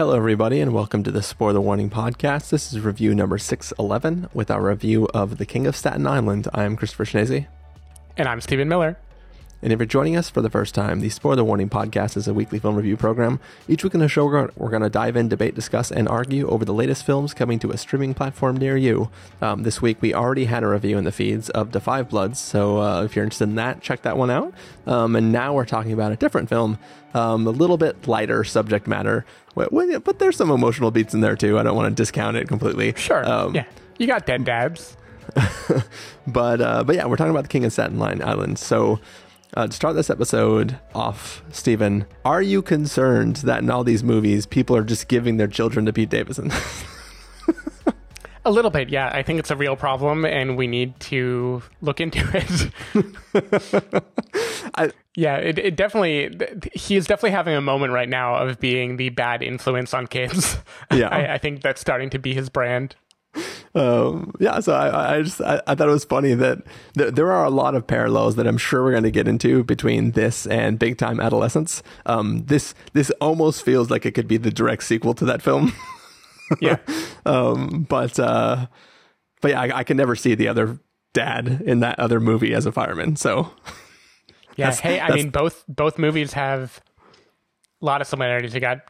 Hello, everybody, and welcome to the Spoiler Warning Podcast. This is review number 611 with our review of The King of Staten Island. I am Christopher Schnese. And I'm Stephen Miller. And if you're joining us for the first time, the Spoiler Warning Podcast is a weekly film review program. Each week in the show, we're going to dive in, debate, discuss, and argue over the latest films coming to a streaming platform near you. Um, this week, we already had a review in the feeds of Da 5 Bloods, so uh, if you're interested in that, check that one out. Um, and now we're talking about a different film, um, a little bit lighter subject matter, but there's some emotional beats in there too. I don't want to discount it completely. Sure. Um, yeah. You got dead dabs. but uh, but yeah, we're talking about the King of Staten Island. So uh, to start this episode off, Stephen, are you concerned that in all these movies, people are just giving their children to Pete Davidson? a little bit, yeah. I think it's a real problem, and we need to look into it. I, yeah, it, it definitely. He is definitely having a moment right now of being the bad influence on kids. Yeah, I, I think that's starting to be his brand um, yeah, so I, I just I, I, thought it was funny that th- there are a lot of parallels that I'm sure we're going to get into between this and Big Time Adolescence. Um, this this almost feels like it could be the direct sequel to that film. yeah, um, but uh, but yeah, I, I, can never see the other dad in that other movie as a fireman. So yeah, hey, I mean both both movies have a lot of similarities. You got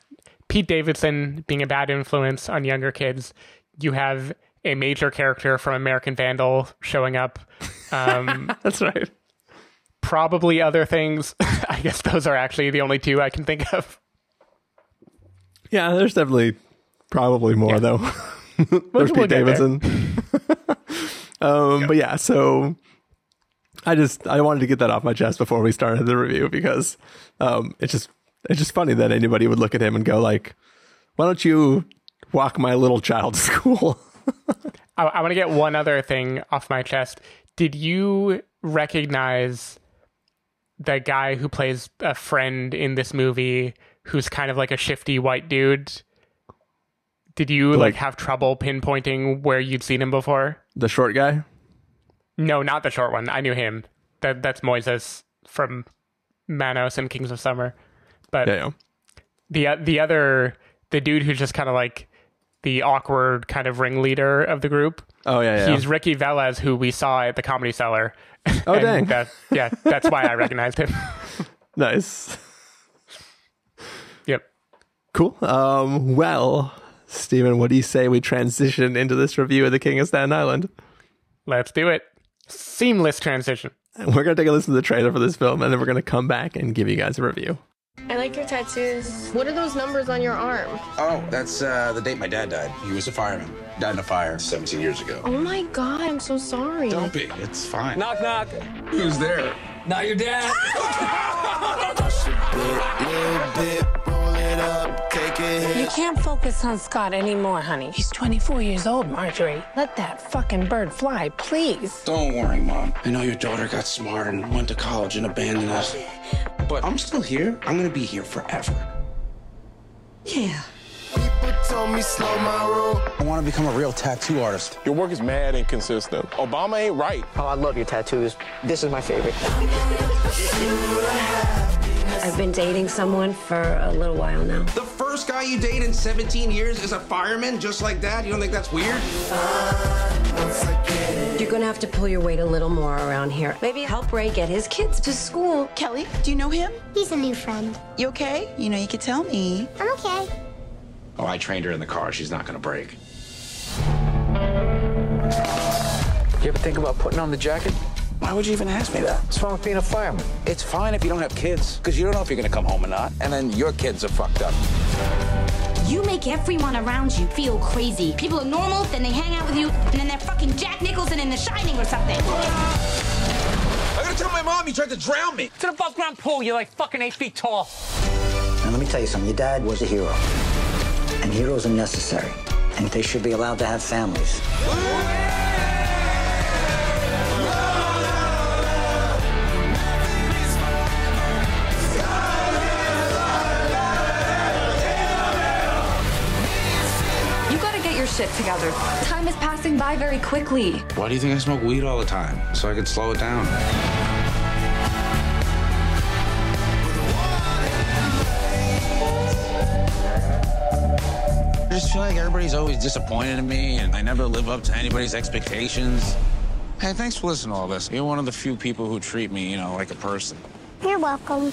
Pete Davidson being a bad influence on younger kids. You have a major character from American Vandal showing up. Um, That's right. Probably other things. I guess those are actually the only two I can think of. Yeah, there's definitely probably more yeah. though. there's we'll Pete Davidson. um, yep. But yeah, so I just I wanted to get that off my chest before we started the review because um, it's just it's just funny that anybody would look at him and go like, "Why don't you walk my little child to school?" I, I want to get one other thing off my chest. Did you recognize the guy who plays a friend in this movie who's kind of like a shifty white dude? Did you like, like have trouble pinpointing where you'd seen him before? The short guy? No, not the short one. I knew him. That that's Moises from Monos and Kings of Summer. But yeah, yeah. the uh, the other the dude who's just kind of like the awkward kind of ringleader of the group. Oh yeah, yeah. He's Ricky Velez, who we saw at the Comedy Cellar. Oh dang! That, yeah, that's why I recognized him. nice. Yep. Cool. Um, well, Stephen, what do you say we transition into this review of The King of Staten Island? Let's do it. Seamless transition. We're gonna take a listen to the trailer for this film, and then we're gonna come back and give you guys a review. I like your tattoos. What are those numbers on your arm? Oh, that's uh, the date my dad died. He was a fireman. Died in a fire 17 years ago. Oh my god, I'm so sorry. Don't be. It's fine. Knock, knock. Who's there? Not your dad. You can't focus on Scott anymore, honey. He's 24 years old, Marjorie. Let that fucking bird fly, please. Don't worry, Mom. I know your daughter got smart and went to college and abandoned us. But I'm still here. I'm gonna be here forever. Yeah. People told me slow my roll. I want to become a real tattoo artist. Your work is mad inconsistent. Obama ain't right. Oh, I love your tattoos. This is my favorite. I've been dating someone for a little while now. The first guy you date in 17 years is a fireman, just like that? You don't think that's weird? You're gonna have to pull your weight a little more around here. Maybe help Ray get his kids to school. Kelly, do you know him? He's a new friend. You okay? You know, you could tell me. I'm okay. Oh, I trained her in the car. She's not gonna break. You ever think about putting on the jacket? Why would you even ask me that? What's wrong with being a fireman? It's fine if you don't have kids, because you don't know if you're going to come home or not, and then your kids are fucked up. You make everyone around you feel crazy. People are normal, then they hang out with you, and then they're fucking Jack Nicholson in The Shining or something. I gotta tell my mom you tried to drown me. It's an above ground pool. You're like fucking eight feet tall. Now, let me tell you something. Your dad was a hero, and heroes are necessary, and they should be allowed to have families. Shit together. Time is passing by very quickly. Why do you think I smoke weed all the time? So I can slow it down. I just feel like everybody's always disappointed in me, and I never live up to anybody's expectations. Hey, thanks for listening to all this. You're one of the few people who treat me, you know, like a person. You're welcome.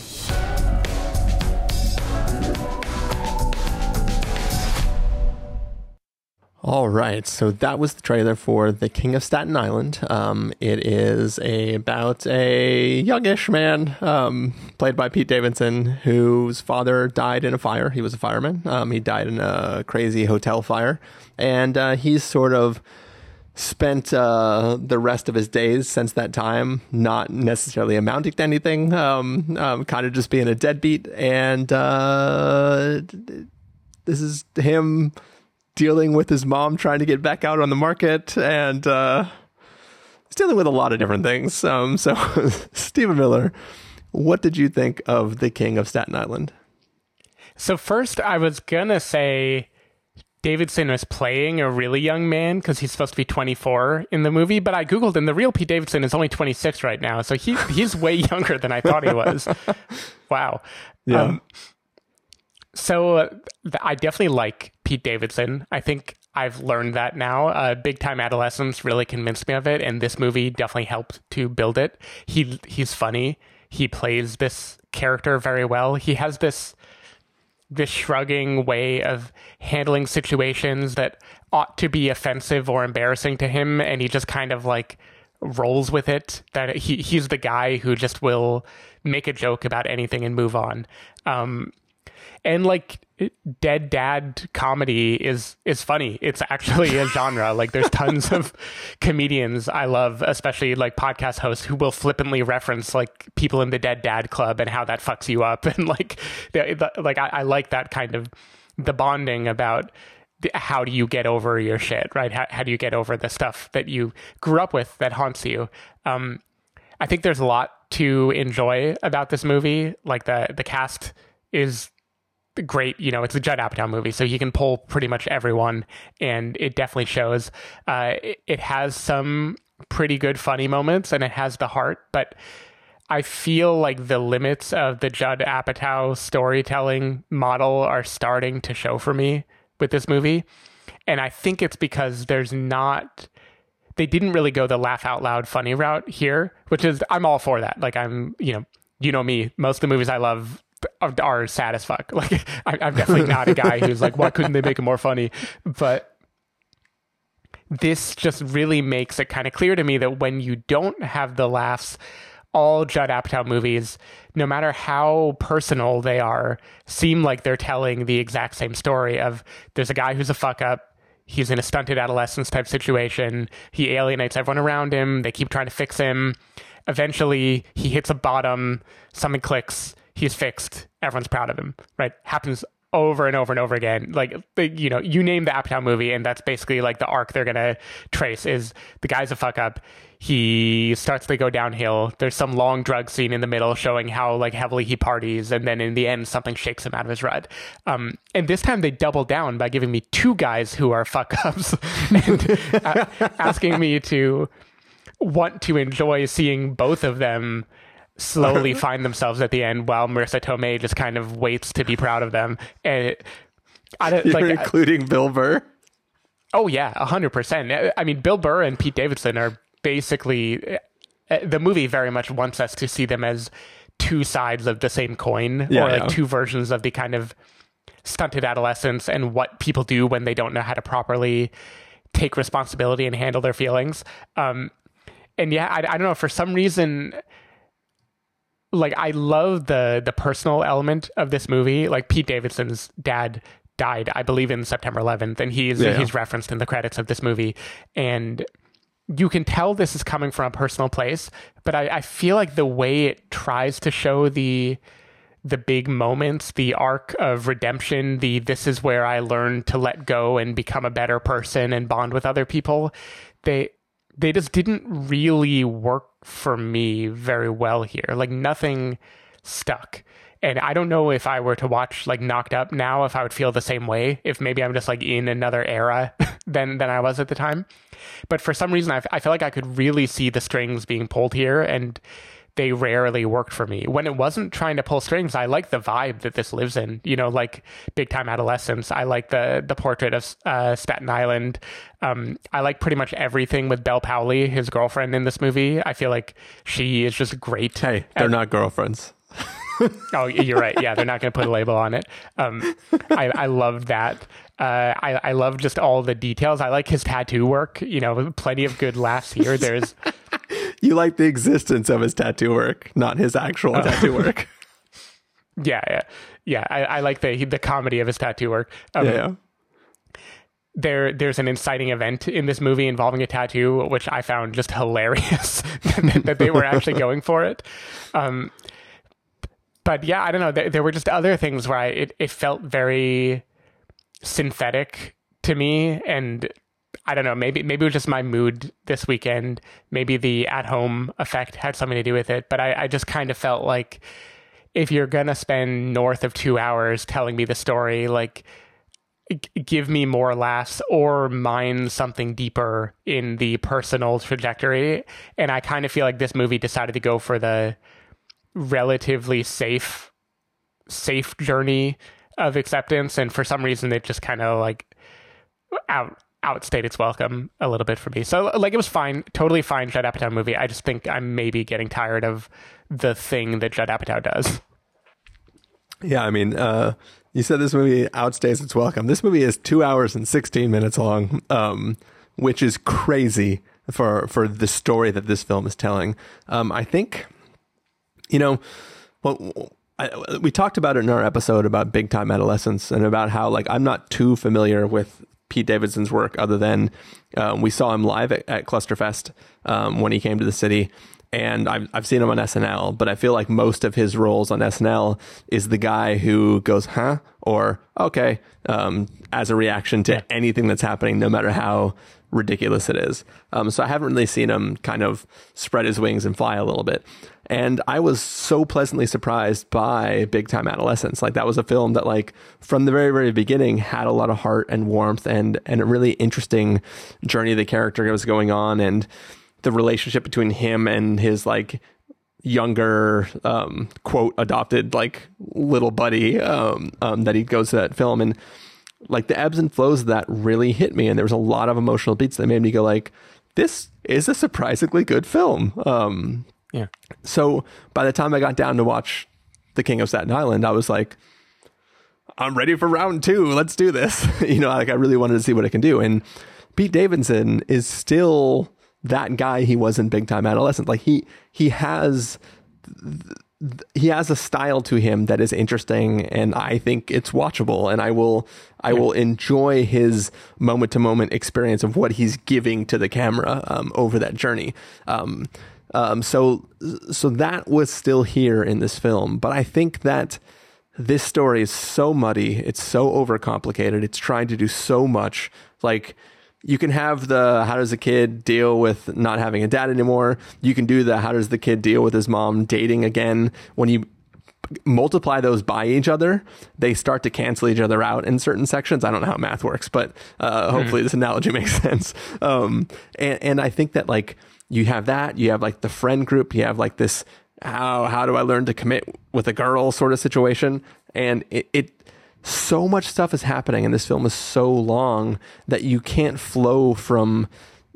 All right, so that was the trailer for The King of Staten Island. Um, it is a, about a youngish man, um, played by Pete Davidson, whose father died in a fire. He was a fireman. Um, he died in a crazy hotel fire, and uh, he's sort of spent uh, the rest of his days since that time not necessarily amounting to anything, um, um, kind of just being a deadbeat. And uh, this is him dealing with his mom trying to get back out on the market and uh, he's dealing with a lot of different things. Um, so, Stephen Miller, what did you think of The King of Staten Island? So, first, I was going to say Davidson was playing a really young man because he's supposed to be 24 in the movie, but I Googled and the real Pete Davidson is only 26 right now. So, he, he's way younger than I thought he was. wow. Yeah. Um, so uh, I definitely like Pete Davidson. I think I've learned that now. Uh, Big Time Adolescence really convinced me of it, and this movie definitely helped to build it. He he's funny. He plays this character very well. He has this this shrugging way of handling situations that ought to be offensive or embarrassing to him, and he just kind of like rolls with it. That he he's the guy who just will make a joke about anything and move on. Um, and like dead dad comedy is is funny. It's actually a genre. Like there's tons of comedians i love especially like podcast hosts who will flippantly reference like people in the dead dad club and how that fucks you up. And like like I, I like that kind of the bonding about how do you get over your shit right? How, how do you get over the stuff that you grew up with that haunts you? Um i think there's a lot to enjoy about this movie. Like the the cast is great. You know, it's a Judd Apatow movie, so he can pull pretty much everyone, and it definitely shows. Uh, it, it has some pretty good funny moments, and it has the heart, but. I feel like the limits of the Judd Apatow storytelling model are starting to show for me with this movie. And I think it's because there's not they didn't really go the laugh out loud funny route here, which is I'm all for that. Like I'm, you know, you know me, most of the movies I love are sad as fuck. Like I, I'm definitely not a guy who's like, why couldn't they make it more funny? But this just really makes it kind of clear to me that when you don't have the laughs, all Judd Apatow movies, no matter how personal they are, seem like they're telling the exact same story of there's a guy who's a fuck up. He's in a stunted adolescence type situation. He alienates everyone around him. They keep trying to fix him. Eventually, he hits a bottom. Something clicks he's fixed. Everyone's proud of him, right? Happens over and over and over again. Like, you know, you name the Apatow movie, and that's basically like the arc they're gonna trace. Is the guy's a fuck up. He starts to go downhill. There's some long drug scene in the middle showing how like heavily he parties, and then in the end, something shakes him out of his rut. Um, and this time they double down by giving me two guys who are fuck ups and uh, asking me to want to enjoy seeing both of them slowly find themselves at the end while Marisa Tomei just kind of waits to be proud of them. And it, I don't, You're like, including Bill Burr. Oh yeah, hundred percent. I mean, Bill Burr and Pete Davidson are basically uh, the movie very much wants us to see them as two sides of the same coin, yeah, or like yeah. two versions of the kind of stunted adolescence and what people do when they don't know how to properly take responsibility and handle their feelings. Um, and yeah, I, I don't know. For some reason, like I love the the personal element of this movie. Like Pete Davidson's dad died, I believe, in September 11th, and he's yeah. he's referenced in the credits of this movie, and you can tell this is coming from a personal place. But I, I feel like the way it tries to show the the big moments, the arc of redemption, the this is where I learned to let go and become a better person and bond with other people. They they just didn't really work for me very well here. Like nothing stuck. And I don't know if I were to watch like Knocked Up now, if I would feel the same way. If maybe I'm just like in another era than than I was at the time. But for some reason, I, f- I feel like I could really see the strings being pulled here, and they rarely worked for me. When it wasn't trying to pull strings, I like the vibe that this lives in. You know, like Big Time Adolescence. I like the the portrait of uh, Staten Island. Um, I like pretty much everything with Bel Powley, his girlfriend in this movie. I feel like she is just great. Hey, they're And- not girlfriends. oh, you're right. Yeah, they're not going to put a label on it. Um, I, I love that. Uh, I, I love just all the details. I like his tattoo work. You know, plenty of good laughs here. There's You like the existence of his tattoo work, not his actual Oh. tattoo work. yeah, yeah, yeah. I, I like the the comedy of his tattoo work. Um, yeah. There, there's an inciting event in this movie involving a tattoo, which I found just hilarious that, that they were actually going for it. Um, but yeah, I don't know. There, there were just other things where I, it, it felt very synthetic to me, and I don't know. Maybe maybe it was just my mood this weekend. Maybe the at home effect had something to do with it. But I, I just kind of felt like if you're gonna spend north of two hours telling me the story, like give me more laughs or mine something deeper in the personal trajectory. And I kind of feel like this movie decided to go for the relatively safe safe journey of acceptance and for some reason it just kind of like out outstayed its welcome a little bit for me so like it was fine totally fine judd apatow movie i just think i'm maybe getting tired of the thing that judd apatow does Yeah, I mean, uh, you said this movie outstays its welcome. This movie is two hours and sixteen minutes long, um, which is crazy for for the story that this film is telling. Um, I think, you know, well, I, we talked about it in our episode about big time adolescence and about how like I'm not too familiar with Pete Davidson's work other than um, we saw him live at, at Clusterfest um, when he came to the city. And I've, I've seen him on SNL, but I feel like most of his roles on SNL is the guy who goes, huh? Or, okay, um, as a reaction to anything that's happening, no matter how ridiculous it is. Um, so I haven't really seen him kind of spread his wings and fly a little bit. And I was so pleasantly surprised by Big Time Adolescence. Like that was a film that like from the very, very beginning had a lot of heart and warmth and, and a really interesting journey the character was going on and the relationship between him and his like younger um quote adopted like little buddy um, um that he goes to that film and like the ebbs and flows of that really hit me and there was a lot of emotional beats that made me go like this is a surprisingly good film. Um yeah. so by the time i got down to watch the king of staten island i was like i'm ready for round two. Let's do this. You know like i really wanted to see what it can do. And pete davidson is still that guy he was in big time adolescent like he he has he has a style to him that is interesting and I think it's watchable and I will I will enjoy his moment to moment experience of what he's giving to the camera um, over that journey. Um, um, so so that was still here in this film, but I think that this story is so muddy, it's so overcomplicated, it's trying to do so much like you can have the how does the kid deal with not having a dad anymore. You can do the how does the kid deal with his mom dating again. When you multiply those by each other they start to cancel each other out in certain sections. I don't know how math works but uh, hopefully this analogy makes sense. Um, and, and i think that like you have that you have like the friend group you have like this how how do i learn to commit with a girl sort of situation. And it, it so much stuff is happening and this film is so long that you can't flow from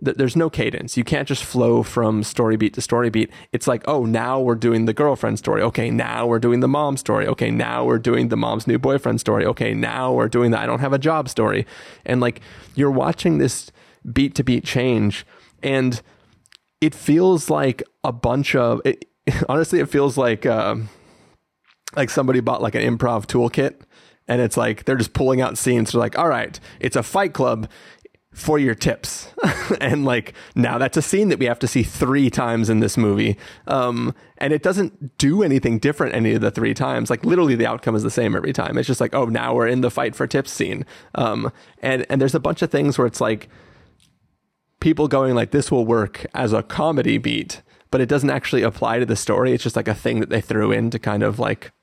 there's no cadence. You can't just flow from story beat to story beat. It's like oh now we're doing the girlfriend story. Okay now we're doing the mom story. Okay now we're doing the mom's new boyfriend story. Okay now we're doing the i don't have a job story. And like you're watching this beat to beat change and it feels like a bunch of it, honestly it feels like um like somebody bought like an improv toolkit and it's like they're just pulling out scenes. They're like, all right, it's a fight club for your tips. and like now that's a scene that we have to see three times in this movie. Um, and it doesn't do anything different any of the three times. Like literally the outcome is the same every time. It's just like, oh, now we're in the fight for tips scene. Um, and, and there's a bunch of things where it's like people going like this will work as a comedy beat, but it doesn't actually apply to the story. It's just like a thing that they threw in to kind of like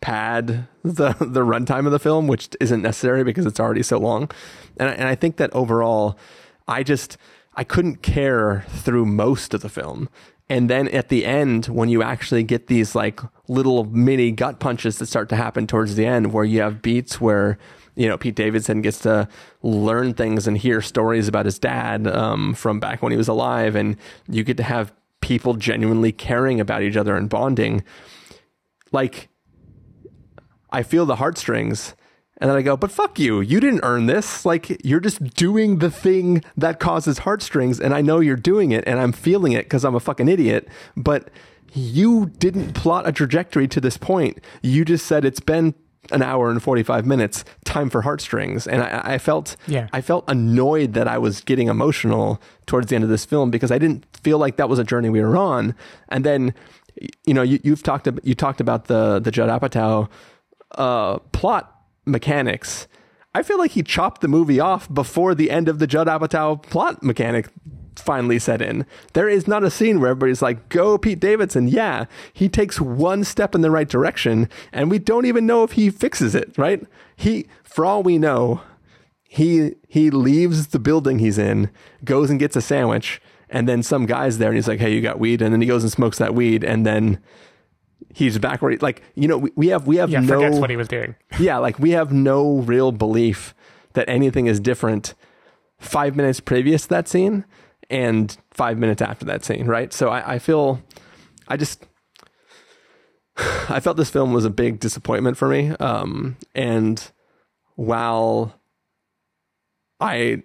pad the the runtime of the film, which isn't necessary because it's already so long. And I, and I think that overall, I just I couldn't care through most of the film, And then at the end, when you actually get these like little mini gut punches that start to happen towards the end, where you have beats where you know Pete Davidson gets to learn things and hear stories about his dad um, from back when he was alive, and you get to have people genuinely caring about each other and bonding. Like, I feel the heartstrings. And then I go, but fuck you. You didn't earn this. Like, you're just doing the thing that causes heartstrings. And I know you're doing it and I'm feeling it because I'm a fucking idiot. But you didn't plot a trajectory to this point. You just said it's been an hour and 45 minutes time for heartstrings and I, I, felt yeah. i felt annoyed that i was getting emotional towards the end of this film because i didn't feel like that was a journey we were on and then you know you, have talked about you talked about the the judd apatow uh, plot mechanics i feel like he chopped the movie off before the end of the judd apatow plot mechanic finally set in. There is not a scene where everybody's like, go Pete Davidson. Yeah, he takes one step in the right direction and we don't even know if he fixes it, right? He, for all we know, he, he leaves the building he's in, goes and gets a sandwich and then some guy's there and he's like, Hey, you got weed. And then he goes and smokes that weed and then he's back where he, like, you know, we, we have, we have yeah, no, forgets what he was doing. yeah. Like we have no real belief that anything is different five minutes previous to that scene and five minutes after that scene, right? So I, I feel, I just, I felt this film was a big disappointment for me. Um, and while I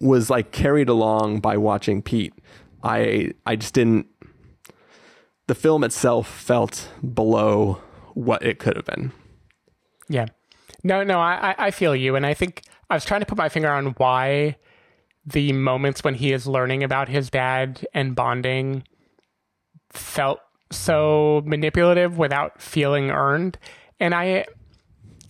was like carried along by watching Pete, I I just didn't. The film itself felt below what it could have been. Yeah, no, no, I I feel you, and I think I was trying to put my finger on why the moments when he is learning about his dad and bonding felt so manipulative without feeling earned. And I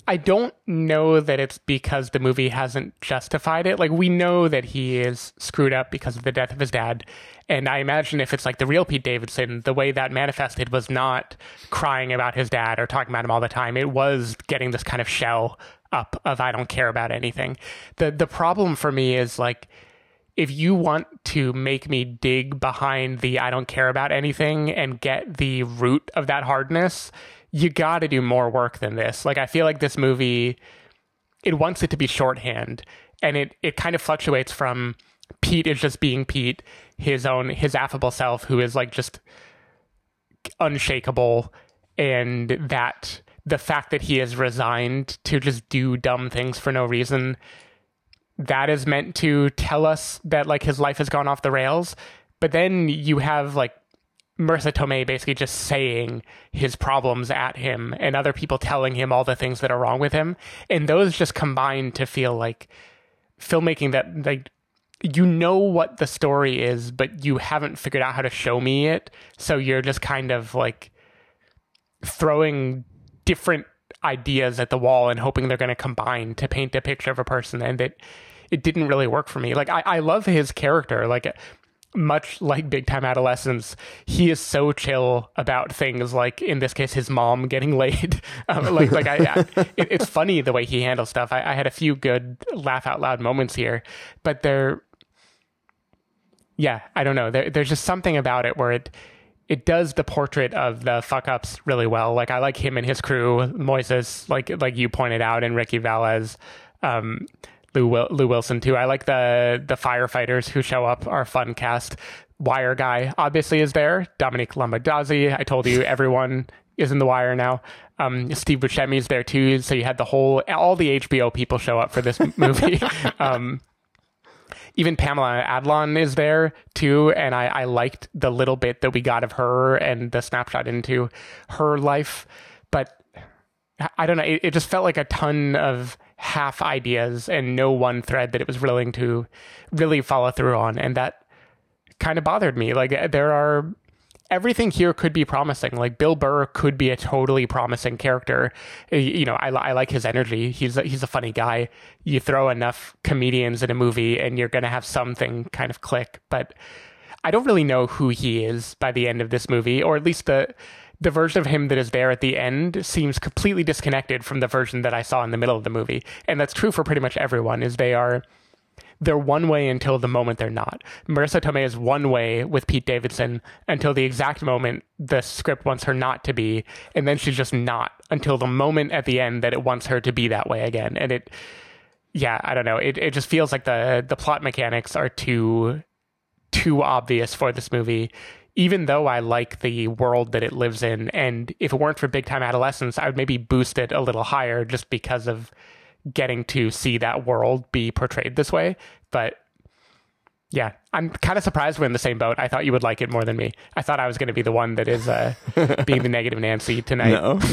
I don't know that it's because the movie hasn't justified it. Like we know that he is screwed up because of the death of his dad. And I imagine if it's like the real Pete Davidson, the way that manifested was not crying about his dad or talking about him all the time. It was getting this kind of shell up of I don't care about anything. The the problem for me is like if you want to make me dig behind the I don't care about anything and get the root of that hardness, you got to do more work than this. Like I feel like this movie it wants it to be shorthand and it it kind of fluctuates from Pete is just being Pete, his own his affable self who is like just unshakable and that the fact that he is resigned to just do dumb things for no reason that is meant to tell us that like his life has gone off the rails. But then you have like Marisa Tomei basically just saying his problems at him and other people telling him all the things that are wrong with him. And those just combine to feel like filmmaking that like you know what the story is, but you haven't figured out how to show me it. So you're just kind of like throwing different ideas at the wall and hoping they're going to combine to paint a picture of a person and it it didn't really work for me like i, I love his character like much like big time adolescence he is so chill about things like in this case his mom getting laid. Um, like like i, I it, it's funny the way he handles stuff. I, I had a few good laugh out loud moments here but they're yeah i don't know. There, there's just something about it where it it does the portrait of the fuck ups really well. Like I like him and his crew, Moises, like like you pointed out, and Ricky Velez, um, Lou Wil- Lou Wilson too. I like the the firefighters who show up. Our fun cast. Wire guy obviously is there. Domenick Lombardozzi. I told you everyone is in the wire now. Um, Steve Buscemi is there too. So you had the whole all the HBO people show up for this movie. um, even Pamela Adlon is there too, and I, I liked the little bit that we got of her and the snapshot into her life. But I don't know, it, it just felt like a ton of half ideas and no one thread that it was willing to really follow through on, and that kind of bothered me. Like uh, there are everything here could be promising. Like Bill Burr could be a totally promising character. You know, I, I like his energy. He's a, he's a funny guy. You throw enough comedians in a movie, and you're gonna have something kind of click. But I don't really know who he is by the end of this movie, or at least the the version of him that is there at the end seems completely disconnected from the version that I saw in the middle of the movie. And that's true for pretty much everyone. Is they are they're one way until the moment they're not. Marisa Tomei is one way with Pete Davidson until the exact moment the script wants her not to be, and then she's just not until the moment at the end that it wants her to be that way again. And it, yeah, I don't know. It it just feels like the the plot mechanics are too too obvious for this movie. Even though I like the world that it lives in, and if it weren't for Big Time Adolescence, I would maybe boost it a little higher just because of getting to see that world be portrayed this way. But yeah, I'm kind of surprised we're in the same boat. I thought you would like it more than me. I thought I was going to be the one that is uh, being the negative Nancy tonight. No.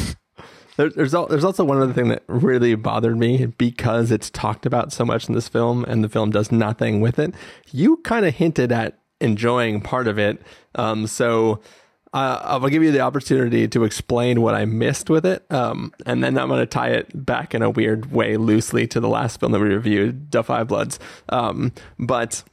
There, there's there's also one other thing that really bothered me because it's talked about so much in this film and the film does nothing with it. You kind of hinted at enjoying part of it, um, so uh, I'll give you the opportunity to explain what I missed with it, um, and then I'm going to tie it back in a weird way loosely to the last film that we reviewed, 5 Bloods. Um, but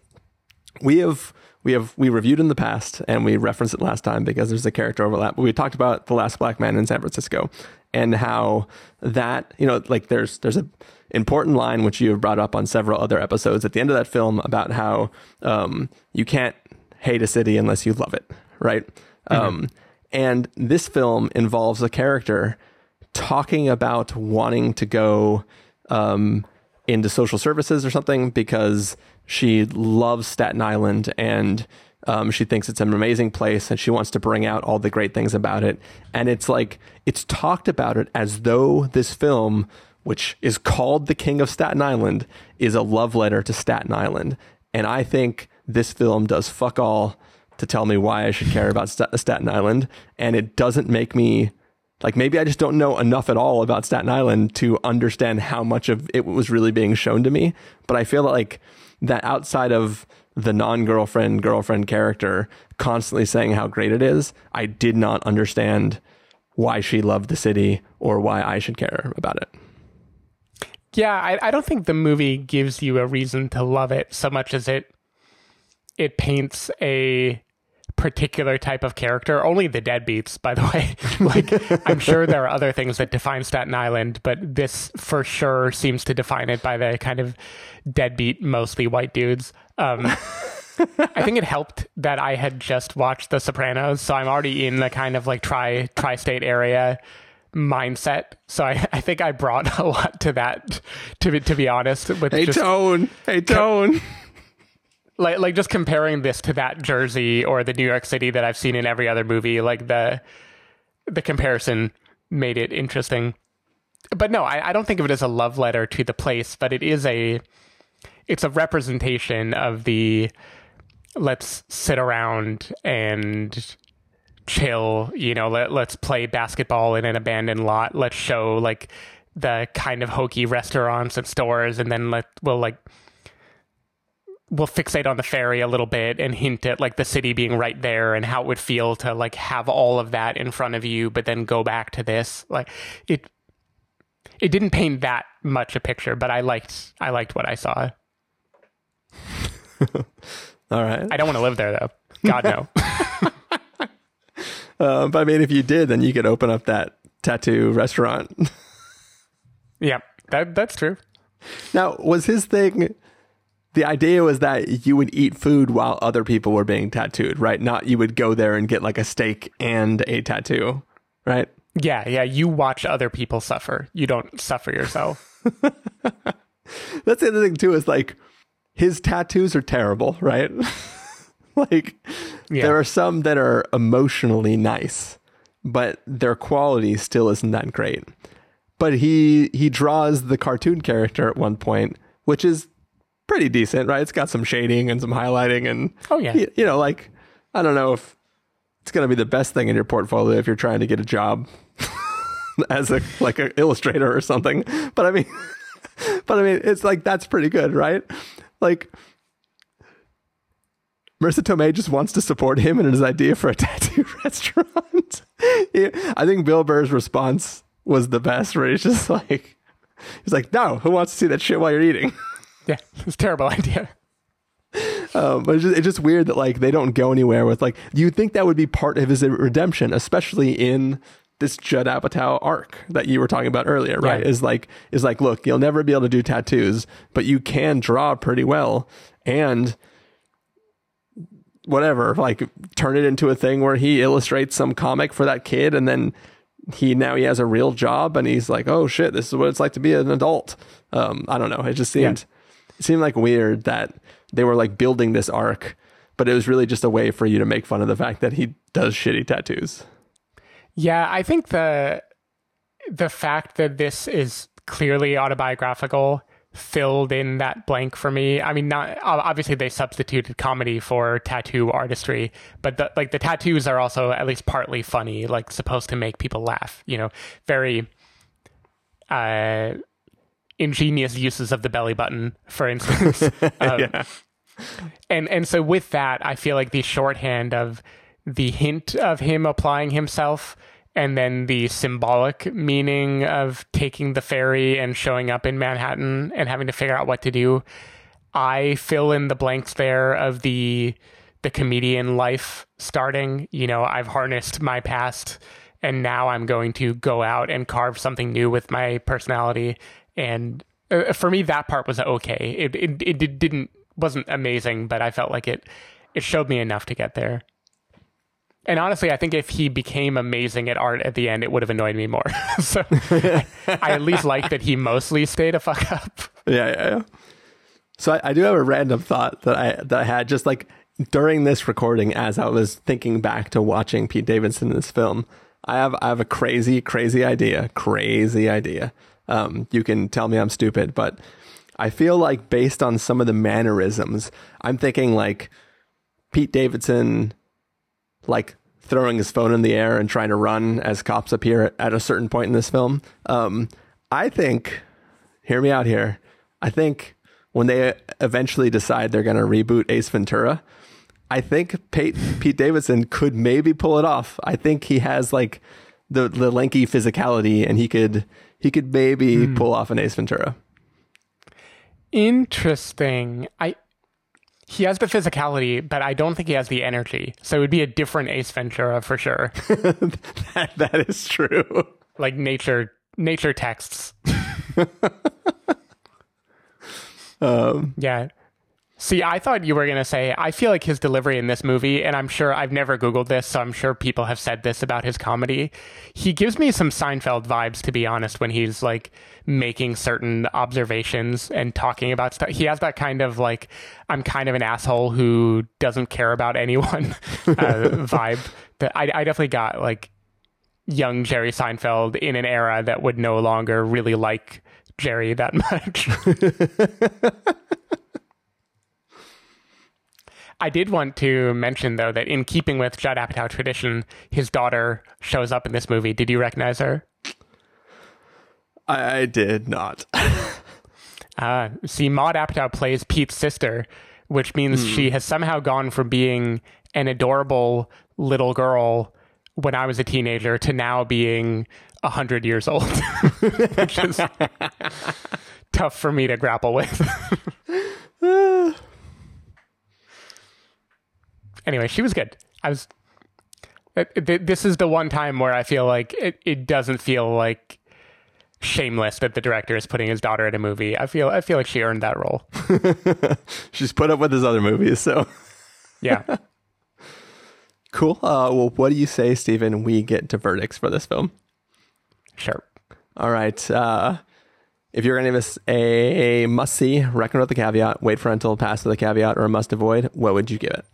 we have we have we reviewed in the past and we referenced it last time because there's a character overlap. We talked about the last black man in San Francisco and how that you know like there's there's a important line which you have brought up on several other episodes at the end of that film about how um, you can't hate a city unless you love it, right? Mm-hmm. Um, and this film involves a character talking about wanting to go um, into social services or something because she loves Staten Island and um, she thinks it's an amazing place and she wants to bring out all the great things about it. And it's like, it's talked about it as though this film, which is called The King of Staten Island, is a love letter to Staten Island. And I think this film does fuck all to tell me why I should care about St- Staten Island. And it doesn't make me like maybe I just don't know enough at all about Staten Island to understand how much of it was really being shown to me. But I feel like that outside of the non girlfriend girlfriend character constantly saying how great it is, I did not understand why she loved the city or why I should care about it. Yeah, I, I don't think the movie gives you a reason to love it so much as it it paints a particular type of character. Only the deadbeats, by the way. like, I'm sure there are other things that define Staten Island, but this for sure seems to define it by the kind of deadbeat, mostly white dudes. Um, I think it helped that I had just watched The Sopranos, so I'm already in the kind of like tri tri-state area mindset. So I, I think I brought a lot to that. To be to be honest, with hey just, tone, hey tone like like just comparing this to that Jersey or the New York City that I've seen in every other movie, like the the comparison made it interesting. But no, I, I don't think of it as a love letter to the place, but it is a it's a representation of the let's sit around and chill, you know, let, let's play basketball in an abandoned lot. Let's show like the kind of hokey restaurants and stores and then let we'll like we'll fixate on the ferry a little bit and hint at like the city being right there and how it would feel to like have all of that in front of you but then go back to this. Like it it didn't paint that much a picture but i liked i liked what i saw. All right. I don't want to live there though. God no. Uh, but i mean if you did then you could open up that tattoo restaurant. Yeah that that's true. Now was his thing the idea was that you would eat food while other people were being tattooed, right? Not you would go there and get like a steak and a tattoo, right? Yeah, yeah. You watch other people suffer. You don't suffer yourself. That's the other thing too. Is like his tattoos are terrible, right? like yeah. there are some that are emotionally nice, but their quality still isn't that great. But he he draws the cartoon character at one point, which is pretty decent, right? It's got some shading and some highlighting, and oh yeah, you, you know, like I don't know if it's going to be the best thing in your portfolio if you're trying to get a job as a like an illustrator or something. But I mean, but I mean, it's like that's pretty good, right? Like. Marisa Tomei just wants to support him and his idea for a tattoo restaurant. yeah, I think Bill Burr's response was the best, where he's just like, he's like, no, who wants to see that shit while you're eating? Yeah, it's a terrible idea. Um, but it's just, it's just, weird that like they don't go anywhere with like you think that would be part of his redemption, especially in this Judd Apatow arc that you were talking about earlier, right? Yeah. Is like is like, look, you'll never be able to do tattoos, but you can draw pretty well, and whatever, like turn it into a thing where he illustrates some comic for that kid, and then he now he has a real job, and he's like, oh shit, this is what it's like to be an adult. Um, I don't know. It just seemed it seemed like weird that they were like building this arc, but it was really just a way for you to make fun of the fact that he does shitty tattoos. Yeah, I think the the fact that this is clearly autobiographical filled in that blank for me. I mean, not obviously they substituted comedy for tattoo artistry, but the, like the tattoos are also at least partly funny, like supposed to make people laugh. You know, very uh, ingenious uses of the belly button, for instance. Um, yeah. and and so with that, I feel like the shorthand of the hint of him applying himself and then the symbolic meaning of taking the ferry and showing up in Manhattan and having to figure out what to do. I fill in the blanks there of the the comedian life starting. You know, I've harnessed my past and now I'm going to go out and carve something new with my personality. And uh, for me, that part was okay. It it, it didn't wasn't amazing, but I felt like it it showed me enough to get there. And honestly, I think if he became amazing at art at the end, it would have annoyed me more. so I, I, at least like that he mostly stayed a fuck up. Yeah, yeah, yeah. So I, I, do have a random thought that I that I had just like during this recording as I was thinking back to watching Pete Davidson in this film. I have I have a crazy, crazy idea. Crazy idea. Um, you can tell me I'm stupid, but I feel like based on some of the mannerisms, I'm thinking like Pete Davidson like throwing his phone in the air and trying to run as cops appear at a certain point in this film. Um, I think, hear me out here. I think when they eventually decide they're going to reboot Ace Ventura, I think Pete, Pete Davidson could maybe pull it off. I think he has like the the lanky physicality, and he could he could maybe mm. pull off an Ace Ventura. Interesting. I he has the physicality, but I don't think he has the energy. So it would be a different Ace Ventura for sure. that, that is true. Like nature nature texts. um, yeah. See, I thought you were going to say, I feel like his delivery in this movie, and I'm sure I've never Googled this, so I'm sure people have said this about his comedy. He gives me some Seinfeld vibes, to be honest, when he's like making certain observations and talking about stuff. He has that kind of like, I'm kind of an asshole who doesn't care about anyone uh, vibe that I, I definitely got like young Jerry Seinfeld in an era that would no longer really like Jerry that much. I did want to mention, though, that in keeping with Judd Apatow tradition, his daughter shows up in this movie. Did you recognize her? I did not. uh, see, Maud Apatow plays Pete's sister, which means mm. she has somehow gone from being an adorable little girl when I was a teenager to now being a hundred years old, which is tough for me to grapple with. Anyway, she was good. I was. This is the one time where I feel like it, it doesn't feel like shameless that the director is putting his daughter in a movie. I feel I feel like she earned that role. She's put up with his other movies, so yeah. cool. Uh, well, what do you say, Stephen? We get to verdicts for this film. Sure. All right. Uh, if you're going to give us a, a must see, recommend with the caveat, wait for until pass with the caveat, or a must avoid, what would you give it?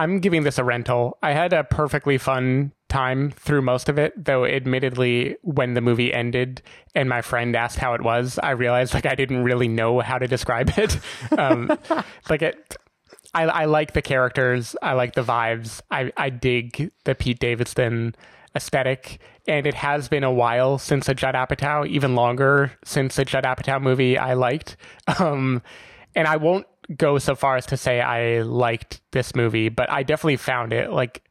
I'm giving this a rental. I had a perfectly fun time through most of it, though admittedly when the movie ended and my friend asked how it was, I realized like I didn't really know how to describe it. Um, like it I, I like the characters, I like the vibes. I, I dig the Pete Davidson aesthetic, and it has been a while since a Judd Apatow, even longer since a Judd Apatow movie I liked. Um, and I won't go so far as to say I liked this movie, but I definitely found it like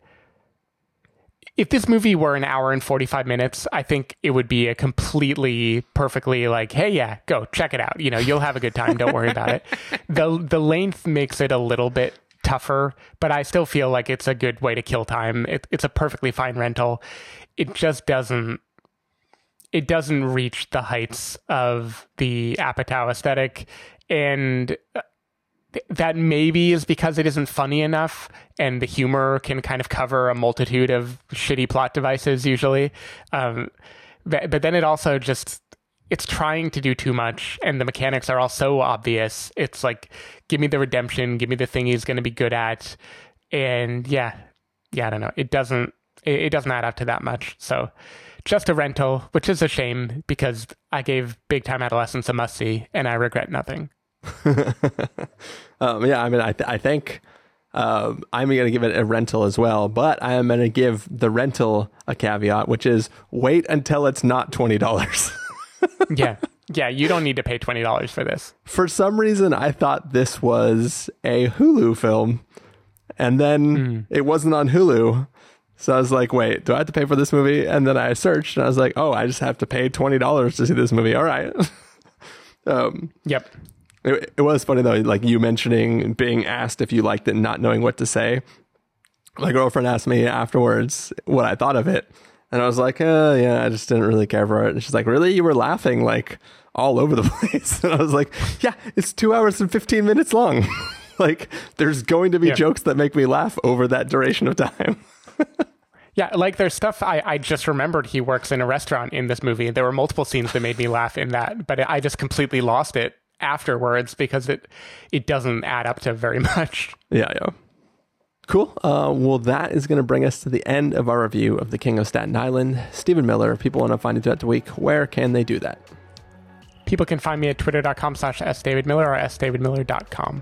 if this movie were an hour and 45 minutes, I think it would be a completely perfectly like, hey, yeah, go check it out. You know, you'll have a good time. Don't worry about it. The the length makes it a little bit tougher, but I still feel like it's a good way to kill time. It, it's a perfectly fine rental. It just doesn't it doesn't reach the heights of the Apatow aesthetic, and that maybe is because it isn't funny enough, and the humor can kind of cover a multitude of shitty plot devices usually. Um, but, but then it also just it's trying to do too much and the mechanics are all so obvious. It's like give me the redemption give me the thing he's going to be good at. And yeah yeah i don't know. It doesn't it, it, doesn't add up to that much. So just a rental which is a shame because i gave big time adolescence a must see and i regret nothing um, yeah i mean i, th- I think um, I'm going to give it a rental as well, but I am going to give the rental a caveat, which is wait until it's not twenty dollars. yeah. Yeah, you don't need to pay $20 for this. For some reason, I thought this was a Hulu film, and then mm. it wasn't on Hulu. So I was like, wait, do I have to pay for this movie? And then I searched and I was like, oh, I just have to pay $20 to see this movie. All right. um, yep. It, it was funny though, like you mentioning being asked if you liked it and not knowing what to say. My girlfriend asked me afterwards what I thought of it. And I was like, uh, yeah, I just didn't really care for it. And she's like, really? You were laughing like all over the place. And I was like, yeah, it's two hours and 15 minutes long. like, there's going to be yeah. jokes that make me laugh over that duration of time. yeah, like there's stuff I, I just remembered he works in a restaurant in this movie. There were multiple scenes that made me laugh in that, but I just completely lost it afterwards because it it doesn't add up to very much. Yeah, yeah. Cool. Uh, well, that is going to bring us to the end of our review of The King of Staten Island. Stephen Miller, if people want to find you throughout the week, where can they do that? People can find me at twitter.com slash sdavidmiller or sdavidmiller.com.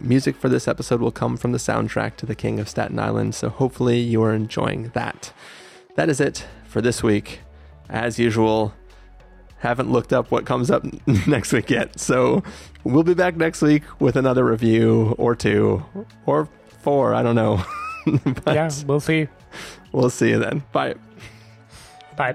Music for this episode will come from the soundtrack to The King of Staten Island, so hopefully you are enjoying that. That is it for this week. As usual, haven't looked up what comes up next week yet. So we'll be back next week with another review or two or four. I don't know. yeah, we'll see. We'll see you then. Bye. Bye.